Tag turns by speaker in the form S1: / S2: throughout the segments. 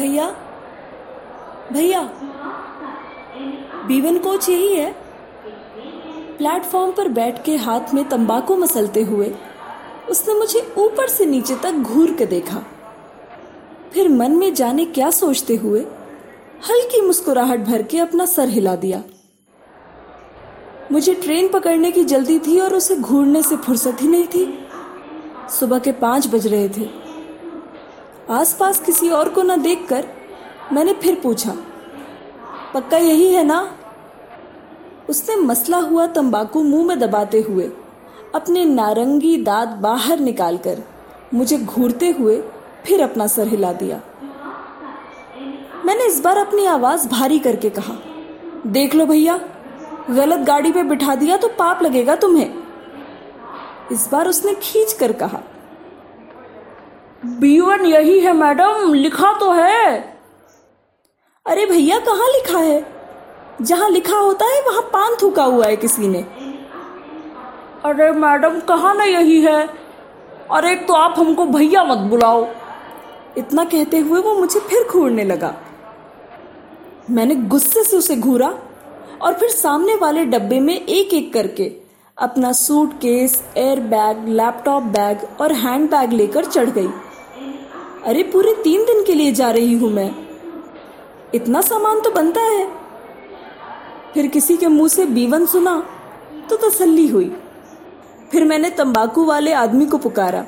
S1: भैया? भैया, Bevan coach यही है। प्लेटफॉर्म पर बैठ के हाथ में तंबाकू मसलते हुए, उसने मुझे ऊपर से नीचे तक घूर के देखा। फिर मन में जाने क्या सोचते हुए, हल्की मुस्कुराहट भर के अपना सर हिला दिया। मुझे ट्रेन पकड़ने की जल्दी थी और उसे घूरने से फुर्सत ही नहीं थी। सुबह के पाँच बज रहे थे। आसपास किसी और को न देखकर मैंने फिर पूछा, पक्का यही है ना? उसने मसला हुआ तंबाकू मुँह में दबाते हुए अपने नारंगी दांत बाहर निकालकर मुझे घूरते हुए फिर अपना सर हिला दिया। मैंने इस बार अपनी आवाज़ भारी करके कहा, देख लो भैया, गलत गाड़ी पे बिठा दिया तो पाप लगेगा तुम्हें। इस बार उसने खींच कर कहा बीवन यही है, मैडम, लिखा तो है। अरे भैया, कहाँ लिखा है? जहाँ लिखा होता है, वहाँ पान थूका हुआ है किसी ने। अरे मैडम, कहा ना यही है? अरे तो आप हमको भैया मत बुलाओ। इतना कहते हुए वो मुझे फिर घूरने लगा। मैंने गुस्से से उसे घूरा और फिर सामने वाले डब्बे में एक एक करके अपना suitcase air bag laptop bag और हैंड बैग लेकर चढ़ गई। अरे पूरे तीन दिन के लिए जा रही हूँ मैं। इतना सामान तो बनता है। फिर किसी के मुँह से बीवन सुना तो तसल्ली हुई। फिर मैंने तंबाकू वाले आदमी को पुकारा।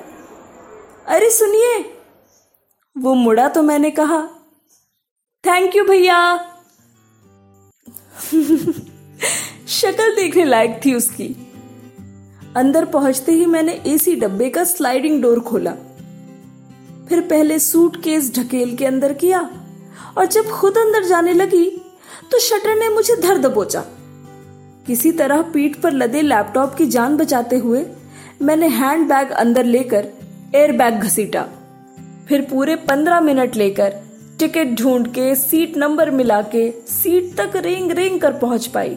S1: अरे सुनिए, वो मुड़ा तो मैंने कहा थैंक यू भैया। शक्ल देखने लायक थी उसकी। अंदर पहुँचते ही मैंने एसी डब्बे का स्लाइडिंग डोर खोला। फिर पहले सूट केस ढकेल के अंदर किया और जब खुद अंदर जाने लगी तो शटर ने मुझे धर दबोचा किसी तरह पीठ पर लदे लैपटॉप की जान बचाते हुए मैंने हैंड बैग अंदर लेकर एयर बैग घसीटा। फिर पूरे पंद्रह मिनट लेकर टिकट ढूंढ के सीट नंबर मिला के सीट तक रेंग रेंग कर पहुँच पाई।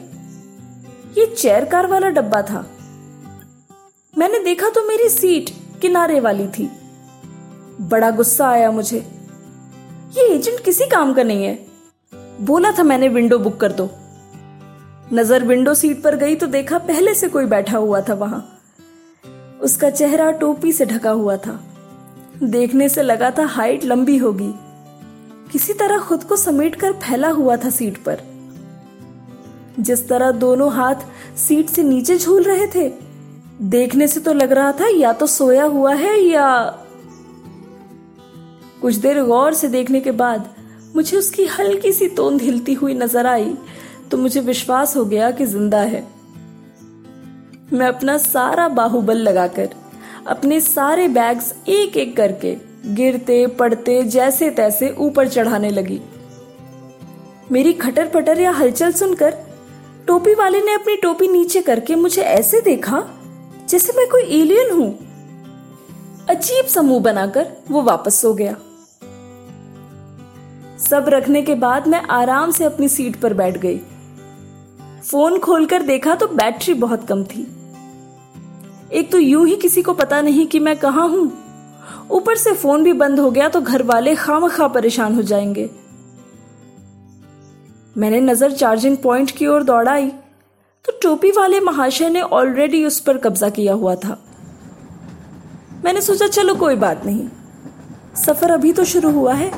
S1: ये चेयर कार वाला डब्बा था। मैंने देखा तो मेरी सीट किनारे वाली थी। बड़ा गुस्सा आया मुझे। ये एजेंट किसी काम का नहीं है। बोला था मैंने विंडो बुक कर दो। नज़र विंडो सीट पर गई तो देखा पहले से कोई बैठा हुआ था वहाँ। उसका चेहरा टोपी से ढका हुआ था। देखने से लगा था हाइट लंबी होगी। किसी तरह खुद को समेट कर फैला हुआ था सीट पर। जिस तरह दोनों हाथ सीट से नीचे झूल रहे थे, देखने से तो लग रहा था या तो सोया हुआ है या कुछ देर गौर से देखने के बाद मुझे उसकी हल्की सी तोंद हिलती हुई नज़र आई तो मुझे विश्वास हो गया कि ज़िंदा है। मैं अपना सारा बाहुबल लगाकर, अपने सारे बैग्स एक एक करके गिरते, पड़ते जैसे तैसे ऊपर चढ़ाने लगी। मेरी खटर पटर या हलचल सुनकर टोपी वाले ने अपनी टोपी नीचे करके मुझे ऐसे देखा, जैसे मैं कोई एलियन हूँ। अजीब समूह बनाकर वो वापस सो गया। सब रखने के बाद मैं आराम से अपनी सीट पर बैठ गई। फ़ोन खोलकर देखा तो बैटरी बहुत कम थी। एक तो यूँ ही किसी को पता नहीं कि मैं कहा हूँ। ऊपर से फ़ोन भी बंद हो गया तो घर वाले खाम खा परेशान हो जाएँगे। मैंने नज़र चार्जिंग पॉइंट की ओर दौड़ाई। तो टोपी वाले महाशय ने ऑलरेडी उस पर कब्जा किया हुआ था। मैंने सोचा, चलो कोई बात नहीं। सफ़र अभी तो शुरू हुआ है।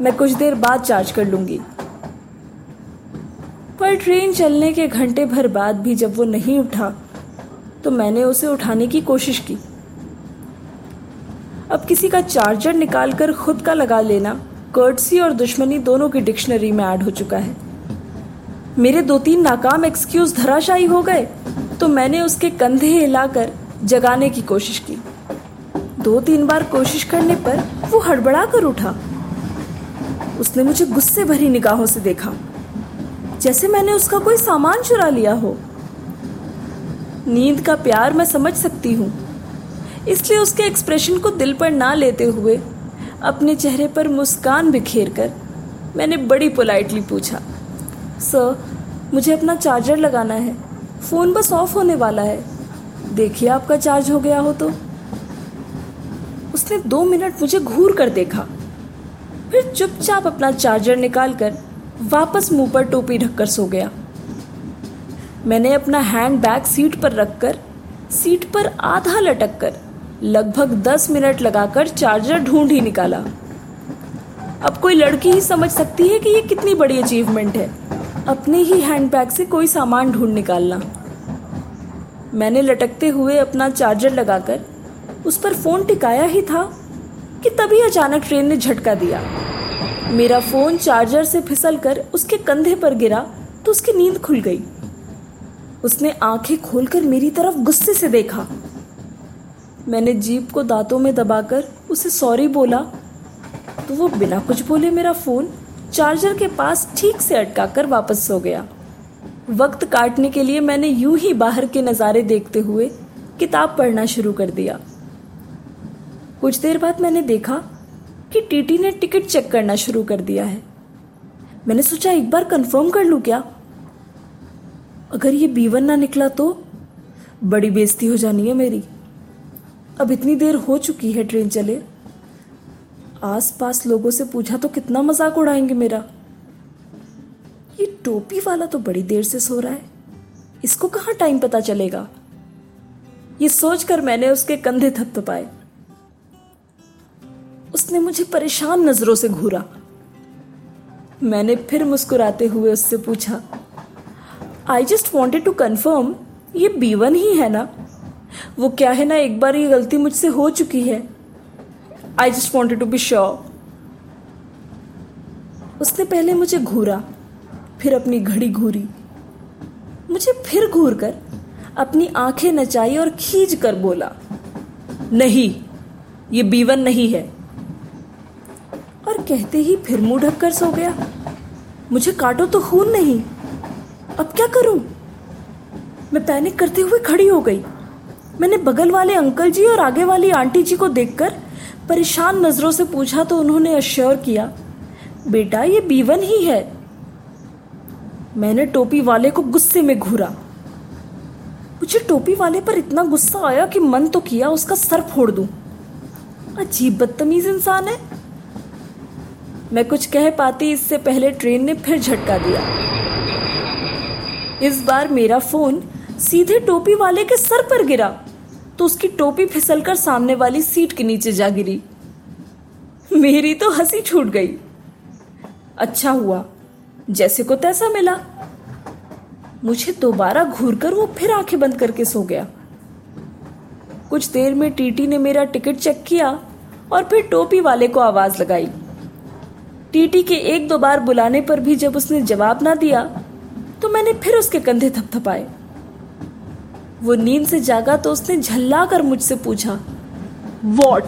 S1: मैं कुछ देर बाद चार्ज कर लूँगी। पर ट्रेन चलने के घंटे भर बाद भी जब वो नहीं उठा तो मैंने उसे उठाने की कोशिश की। अब किसी का चार्जर निकालकर खुद का लगा लेना कर्टसी और दुश्मनी दोनों की डिक्शनरी में ऐड हो चुका है। मेरे दो तीन नाकाम एक्सक्यूज धराशायी हो गए तो मैंने उसके कंधे हिलाकर जगाने की कोशिश की। दो तीन बार कोशिश करने पर वो हड़बड़ा कर उठा। उसने मुझे गुस्से भरी निगाहों से देखा। जैसे मैंने उसका कोई सामान चुरा लिया हो। नींद का प्यार मैं समझ सकती हूँ। इसलिए उसके एक्सप्रेशन को दिल पर ना लेते हुए, अपने चेहरे पर मुस्कान बिखेर कर, मैंने बड़ी पोलाइटली पूछा, सर, मुझे अपना चार्जर लगाना है। फ़ोन बस ऑफ़ होने वाला है। देखिए आपका चार्ज हो गया हो तो। उसने दो मिनट मुझे घूर कर देखा। फिर चुपचाप अपना चार्जर निकालकर वापस मुँह पर टोपी ढककर सो गया। मैंने अपना हैंड बैग सीट पर रखकर, सीट पर आधा लटक कर लगभग दस मिनट लगाकर चार्जर ढूंढ ही निकाला। अब कोई लड़की ही समझ सकती है कि ये कितनी बड़ी अचीवमेंट है। अपने ही हैंड बैग से कोई सामान ढूंढ निकालना। मैंने लटकते हुए अपना चार्जर लगाकर उस पर फ़ोन टिकाया ही था। कि तभी अचानक ट्रेन ने झटका दिया। मेरा फ़ोन चार्जर से फिसलकर उसके कंधे पर गिरा तो उसकी नींद खुल गई। उसने आँखें खोलकर मेरी तरफ़ गुस्से से देखा। मैंने जीप को दांतों में दबाकर उसे सॉरी बोला। तो वो बिना कुछ बोले मेरा फ़ोन चार्जर के पास ठीक से अटका कर वापस सो गया। वक्त काटने के लिए मैंने यूँ ही बाहर के नज़ारे देखते हुए किताब पढ़ना शुरू कर दिया। कुछ देर बाद मैंने देखा कि टीटी ने टिकट चेक करना शुरू कर दिया है। मैंने सोचा, एक बार कंफर्म कर लूँ क्या? अगर ये बीवन ना निकला तो बड़ी बेइज्जती हो जानी है मेरी। अब इतनी देर हो चुकी है ट्रेन चले। आस पास लोगों से पूछा तो कितना मज़ाक उड़ाएँगे मेरा। ये टोपी वाला तो बड़ी देर से सो रहा है। इसको कहाँ टाइम पता चलेगा? ये सोचकर मैंने उसके कंधे थपथपाए उसने मुझे परेशान नज़रों से घूरा। मैंने फिर मुस्कुराते हुए उससे पूछा I just wanted to confirm ये बी वन ही है ना? वो क्या है ना, एक बार ये गलती मुझसे हो चुकी है? I just wanted to be sure उसने पहले मुझे घूरा, फिर अपनी घड़ी घूरी। मुझे फिर घूर कर अपनी आँखें नचाई और खींच कर बोला, नहीं, ये बीवन नहीं है। कहते ही फिर मुँह ढककर सो गया। मुझे काटो तो खून नहीं। अब क्या करूँ? मैं पैनिक करते हुए खड़ी हो गई। मैंने बगल वाले अंकल जी और आगे वाली आंटी जी को देखकर परेशान नज़रों से पूछा तो उन्होंने अश्योर किया, बेटा, ये बीवन ही है। मैंने टोपी वाले को गुस्से में घूरा। मुझे टोपी वाले पर इतना गुस्सा आया कि मन तो किया, उसका सर फोड़ दूँ। अजीब बदतमीज इंसान है। मैं कुछ कह पाती इससे पहले ट्रेन ने फिर झटका दिया। इस बार मेरा फ़ोन सीधे टोपी वाले के सर पर गिरा तो उसकी टोपी फिसलकर सामने वाली सीट के नीचे जा गिरी। मेरी तो हँसी छूट गई। अच्छा हुआ, जैसे को तैसा मिला। मुझे दोबारा घूर कर वो फिर आँखें बंद करके सो गया। कुछ देर में टीटी ने मेरा टिकट चेक किया और फिर टोपी वाले को आवाज़ लगाई। टीटी के एक दो बार बुलाने पर भी जब उसने जवाब ना दिया तो मैंने फिर उसके कंधे थपथपाए वो नींद से जागा तो उसने झल्ला कर मुझसे पूछा, वॉट?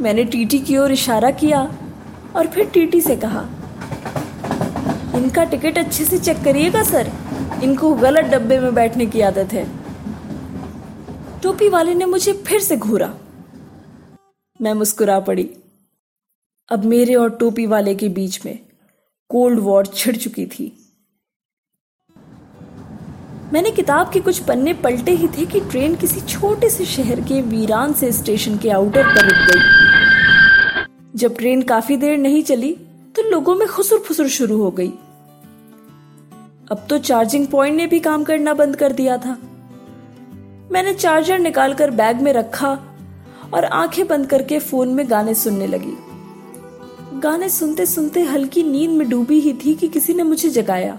S1: मैंने टीटी की ओर इशारा किया और फिर टीटी से कहा, इनका टिकट अच्छे से चेक करिएगा, सर। इनको गलत डब्बे में बैठने की आदत है। टोपी वाले ने मुझे फिर से घूरा। मैं मुस्कुरा पड़ी। अब मेरे और टोपी वाले के बीच में कोल्ड वॉर छिड़ चुकी थी। मैंने किताब के कुछ पन्ने पलटे ही थे कि ट्रेन किसी छोटे से शहर के वीरान से स्टेशन के आउटर पर रुक गई। जब ट्रेन काफ़ी देर नहीं चली तो लोगों में खुसुर फुसुर शुरू हो गई। अब तो चार्जिंग पॉइंट ने भी काम करना बंद कर दिया था। मैंने चार्जर निकालकर बैग में रखा और आँखें बंद करके फ़ोन में गाने सुनने लगी। गाने सुनते सुनते हल्की नींद में डूबी ही थी कि किसी ने मुझे जगाया।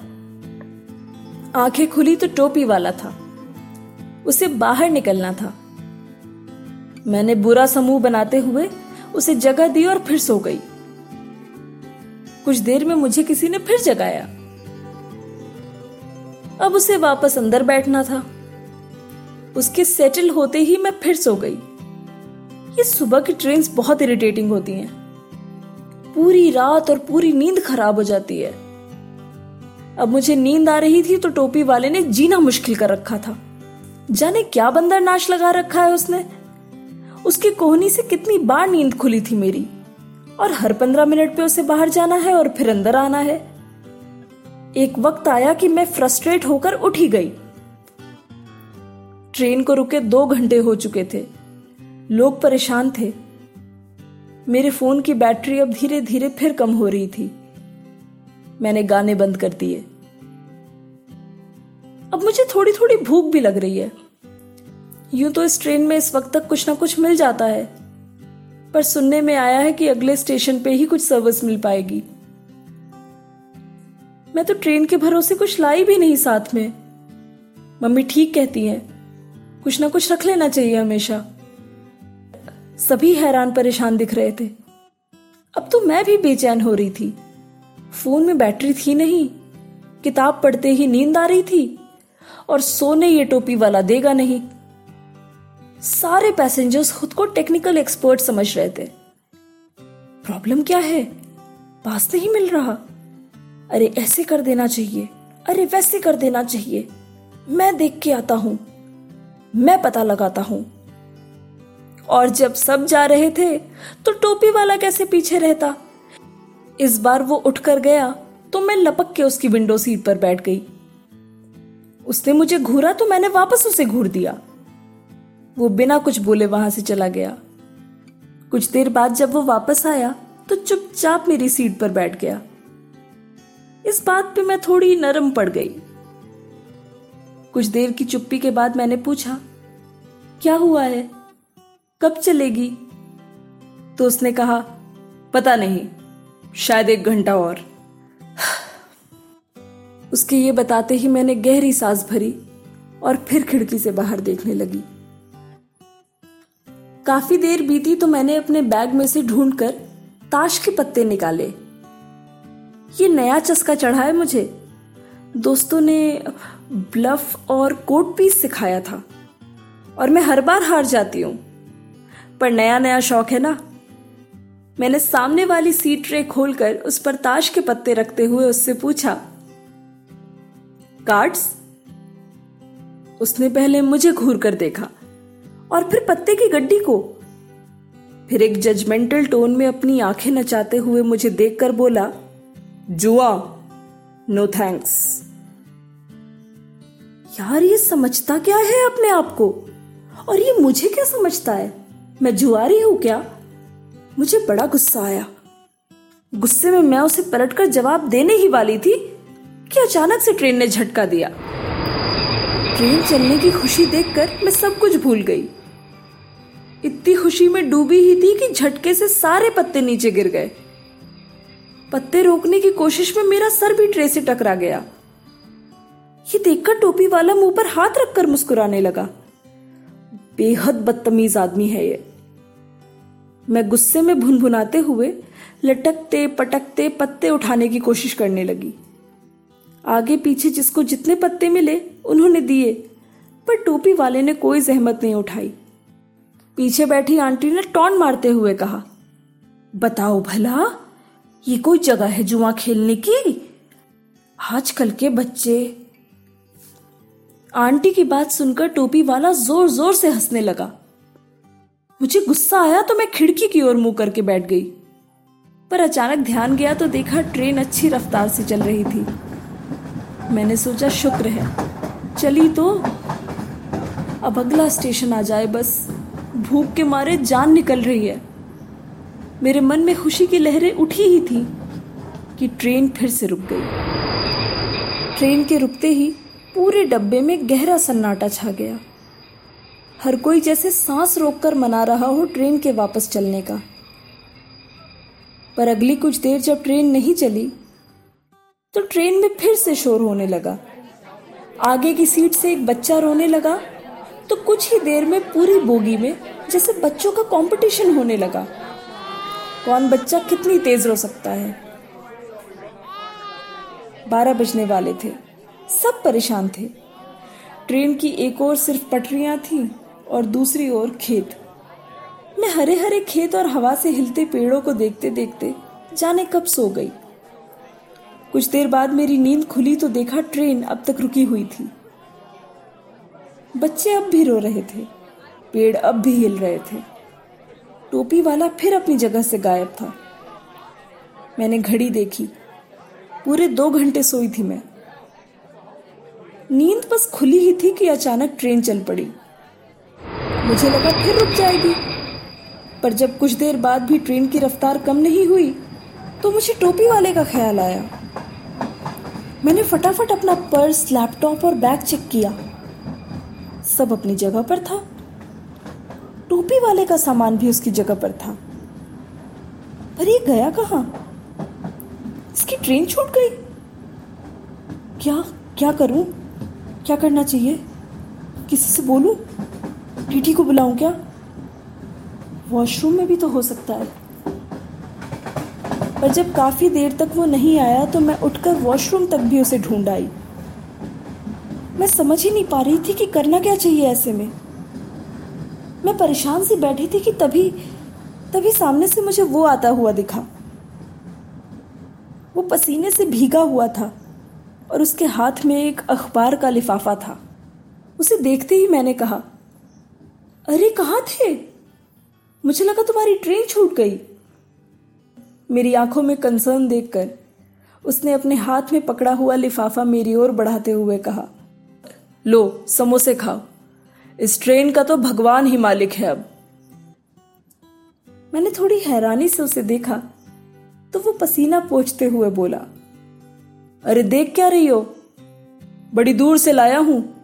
S1: आँखें खुली तो टोपी वाला था। उसे बाहर निकलना था। मैंने बुरा समूह बनाते हुए उसे जगह दी और फिर सो गई। कुछ देर में मुझे किसी ने फिर जगाया। अब उसे वापस अंदर बैठना था। उसके सेटल होते ही मैं फिर सो गई। ये सुबह की ट्रेन बहुत इरिटेटिंग होती हैं। पूरी रात और पूरी नींद खराब हो जाती है। अब मुझे नींद आ रही थी तो टोपी वाले ने जीना मुश्किल कर रखा था। जाने क्या बंदर नाश लगा रखा है उसने। उसकी कोहनी से कितनी बार नींद खुली थी मेरी। और हर पंद्रह मिनट पे उसे बाहर जाना है और फिर अंदर आना है। एक वक्त आया कि मैं फ्रस्ट्रेट होकर उठी गई। ट्रेन को रुके दो घंटे हो चुके थे। लोग परेशान थे। मेरे फ़ोन की बैटरी अब धीरे धीरे फिर कम हो रही थी। मैंने गाने बंद कर दिए। अब मुझे थोड़ी थोड़ी भूख भी लग रही है। यूँ तो इस ट्रेन में इस वक्त तक कुछ ना कुछ मिल जाता है। पर सुनने में आया है कि अगले स्टेशन पे ही कुछ सर्विस मिल पाएगी। मैं तो ट्रेन के भरोसे कुछ लाई भी नहीं साथ में। मम्मी ठीक कहती हैं। कुछ ना कुछ रख लेना चाहिए हमेशा। सभी हैरान परेशान दिख रहे थे। अब तो मैं भी बेचैन हो रही थी। फ़ोन में बैटरी थी नहीं, किताब पढ़ते ही नींद आ रही थी, और सोने ये टोपी वाला देगा नहीं। सारे पैसेंजर्स खुद को टेक्निकल एक्सपर्ट समझ रहे थे। प्रॉब्लम क्या है? पास नहीं मिल रहा। अरे, ऐसे कर देना चाहिए। अरे, वैसे कर देना चाहिए। मैं देख के आता हूँ। मैं पता लगाता हूँ। और जब सब जा रहे थे तो टोपी वाला कैसे पीछे रहता? इस बार वो उठकर गया तो मैं लपक के उसकी विंडो सीट पर बैठ गई। उसने मुझे घूरा तो मैंने वापस उसे घूर दिया। वो बिना कुछ बोले वहाँ से चला गया। कुछ देर बाद जब वो वापस आया तो चुपचाप मेरी सीट पर बैठ गया। इस बात पे मैं थोड़ी नरम पड़ गई। कुछ देर की चुप्पी के बाद मैंने पूछा, क्या हुआ है? कब चलेगी? तो उसने कहा, पता नहीं, शायद एक घंटा और। उसके ये बताते ही मैंने गहरी सांस भरी और फिर खिड़की से बाहर देखने लगी। काफ़ी देर बीती तो मैंने अपने बैग में से ढूंढकर ताश के पत्ते निकाले। ये नया चस्का चढ़ा है मुझे। दोस्तों ने ब्लफ और कोट पीस सिखाया था और मैं हर बार हार जाती हूँ। पर नया नया शौक है ना? मैंने सामने वाली सीट ट्रे खोलकर उस पर ताश के पत्ते रखते हुए उससे पूछा कार्ड्स उसने पहले मुझे घूर कर देखा और फिर पत्ते की गड्डी को। फिर एक जजमेंटल टोन में अपनी आँखें नचाते हुए मुझे देखकर बोला जुआ नो थैंक्स यार, ये समझता क्या है अपने आप को? और ये मुझे क्या समझता है? मैं जुआरी हूँ क्या? मुझे बड़ा गुस्सा आया। गुस्से में मैं उसे पलटकर जवाब देने ही वाली थी। कि अचानक से ट्रेन ने झटका दिया? ट्रेन चलने की खुशी देखकर मैं सब कुछ भूल गई। इतनी खुशी में डूबी ही थी कि झटके से सारे पत्ते नीचे गिर गए। पत्ते रोकने की कोशिश में मेरा सर भी ट्रे से टकरा गया। ये देखकर टोपी वाला मुँह पर हाथ रखकर मुस्कुराने लगा। बेहद बदतमीज आदमी है ये। मैं गुस्से में भुनभुनाते हुए लटकते, पटकते पत्ते उठाने की कोशिश करने लगी। आगे पीछे जिसको जितने पत्ते मिले, उन्होंने दिए, पर टोपी वाले ने कोई जहमत नहीं उठाई। पीछे बैठी आंटी ने टॉन मारते हुए कहा, बताओ भला, ये कोई जगह है जुआ खेलने की? आजकल के बच्चे आंटी की बात सुनकर टोपी वाला ज़ोर ज़ोर से हंसने लगा। मुझे गुस्सा आया तो मैं खिड़की की ओर मुँह करके बैठ गई। पर अचानक ध्यान गया तो देखा ट्रेन अच्छी रफ्तार से चल रही थी। मैंने सोचा, शुक्र है। चली तो अब अगला स्टेशन आ जाए, बस भूख के मारे जान निकल रही है। मेरे मन में खुशी की लहरें उठी ही थी कि ट्रेन फिर से रुक गई। ट्रेन के रुकते ही पूरे डब्बे में गहरा सन्नाटा छा गया। हर कोई जैसे सांस रोककर मना रहा हो ट्रेन के वापस चलने का। पर अगली कुछ देर जब ट्रेन नहीं चली तो ट्रेन में फिर से शोर होने लगा। आगे की सीट से एक बच्चा रोने लगा तो कुछ ही देर में पूरी बोगी में जैसे बच्चों का कंपटीशन होने लगा। कौन बच्चा कितनी तेज रो सकता है? बारह बजने वाले थे। सब परेशान थे। ट्रेन की एक ओर सिर्फ़ पटरियाँ थी और दूसरी ओर खेत। मैं हरे हरे खेत और हवा से हिलते पेड़ों को देखते देखते जाने कब सो गई। कुछ देर बाद मेरी नींद खुली तो देखा ट्रेन अब तक रुकी हुई थी। बच्चे अब भी रो रहे थे, पेड़ अब भी हिल रहे थे। टोपी वाला फिर अपनी जगह से गायब था। मैंने घड़ी देखी, पूरे दो घंटे सोई थी मैं। नींद बस खुली ही थी कि अचानक ट्रेन चल पड़ी। मुझे लगा, फिर रुक जाएगी। पर जब कुछ देर बाद भी ट्रेन की रफ्तार कम नहीं हुई तो मुझे टोपी वाले का ख्याल आया। मैंने फटाफट अपना पर्स, लैपटॉप और बैग चेक किया। सब अपनी जगह पर था। टोपी वाले का सामान भी उसकी जगह पर था। पर ये गया कहाँ? इसकी ट्रेन छूट गई। क्या क्या करूँ? क्या करना चाहिए? किसी से बोलूँ? टीटी को बुलाऊं क्या? वॉशरूम में भी तो हो सकता है। पर जब काफ़ी देर तक वो नहीं आया तो मैं उठकर वॉशरूम तक भी उसे ढूंढ आई। मैं समझ ही नहीं पा रही थी कि करना क्या चाहिए ऐसे में। मैं परेशान सी बैठी थी कि तभी तभी सामने से मुझे वो आता हुआ दिखा। वो पसीने से भीगा हुआ था। और उसके हाथ में एक अखबार का लिफाफा था। उसे देखते ही मैंने कहा, अरे, कहाँ थे? मुझे लगा तुम्हारी ट्रेन छूट गई। मेरी आँखों में कंसर्न देखकर उसने अपने हाथ में पकड़ा हुआ लिफाफा मेरी ओर बढ़ाते हुए कहा, लो, समोसे खाओ। इस ट्रेन का तो भगवान ही मालिक है अब। मैंने थोड़ी हैरानी से उसे देखा तो वो पसीना पोछते हुए बोला अरे देख क्या रही हो? बड़ी दूर से लाया हूँ।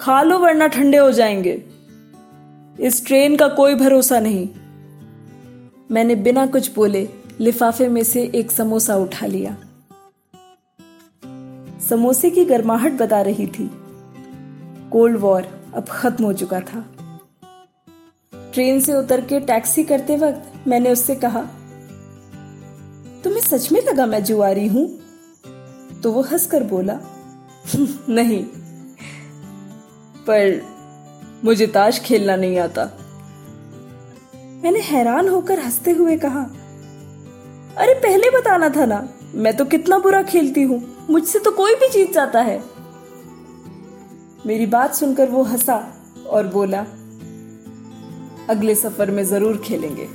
S1: खा लो वरना ठंडे हो जाएँगे। इस ट्रेन का कोई भरोसा नहीं। मैंने बिना कुछ बोले लिफाफे में से एक समोसा उठा लिया। समोसे की गर्माहट बता रही थी। कोल्ड वॉर अब खत्म हो चुका था। ट्रेन से उतर के टैक्सी करते वक्त मैंने उससे कहा, तुम्हें सच में लगा मैं जुआरी हूँ? तो वो हंसकर बोला नहीं, पर मुझे ताश खेलना नहीं आता। मैंने हैरान होकर हँसते हुए कहा, अरे, पहले बताना था ना, मैं तो कितना बुरा खेलती हूँ, मुझसे तो कोई भी जीत जाता है। मेरी बात सुनकर वो हंसा और बोला, अगले सफ़र में ज़रूर खेलेंगे।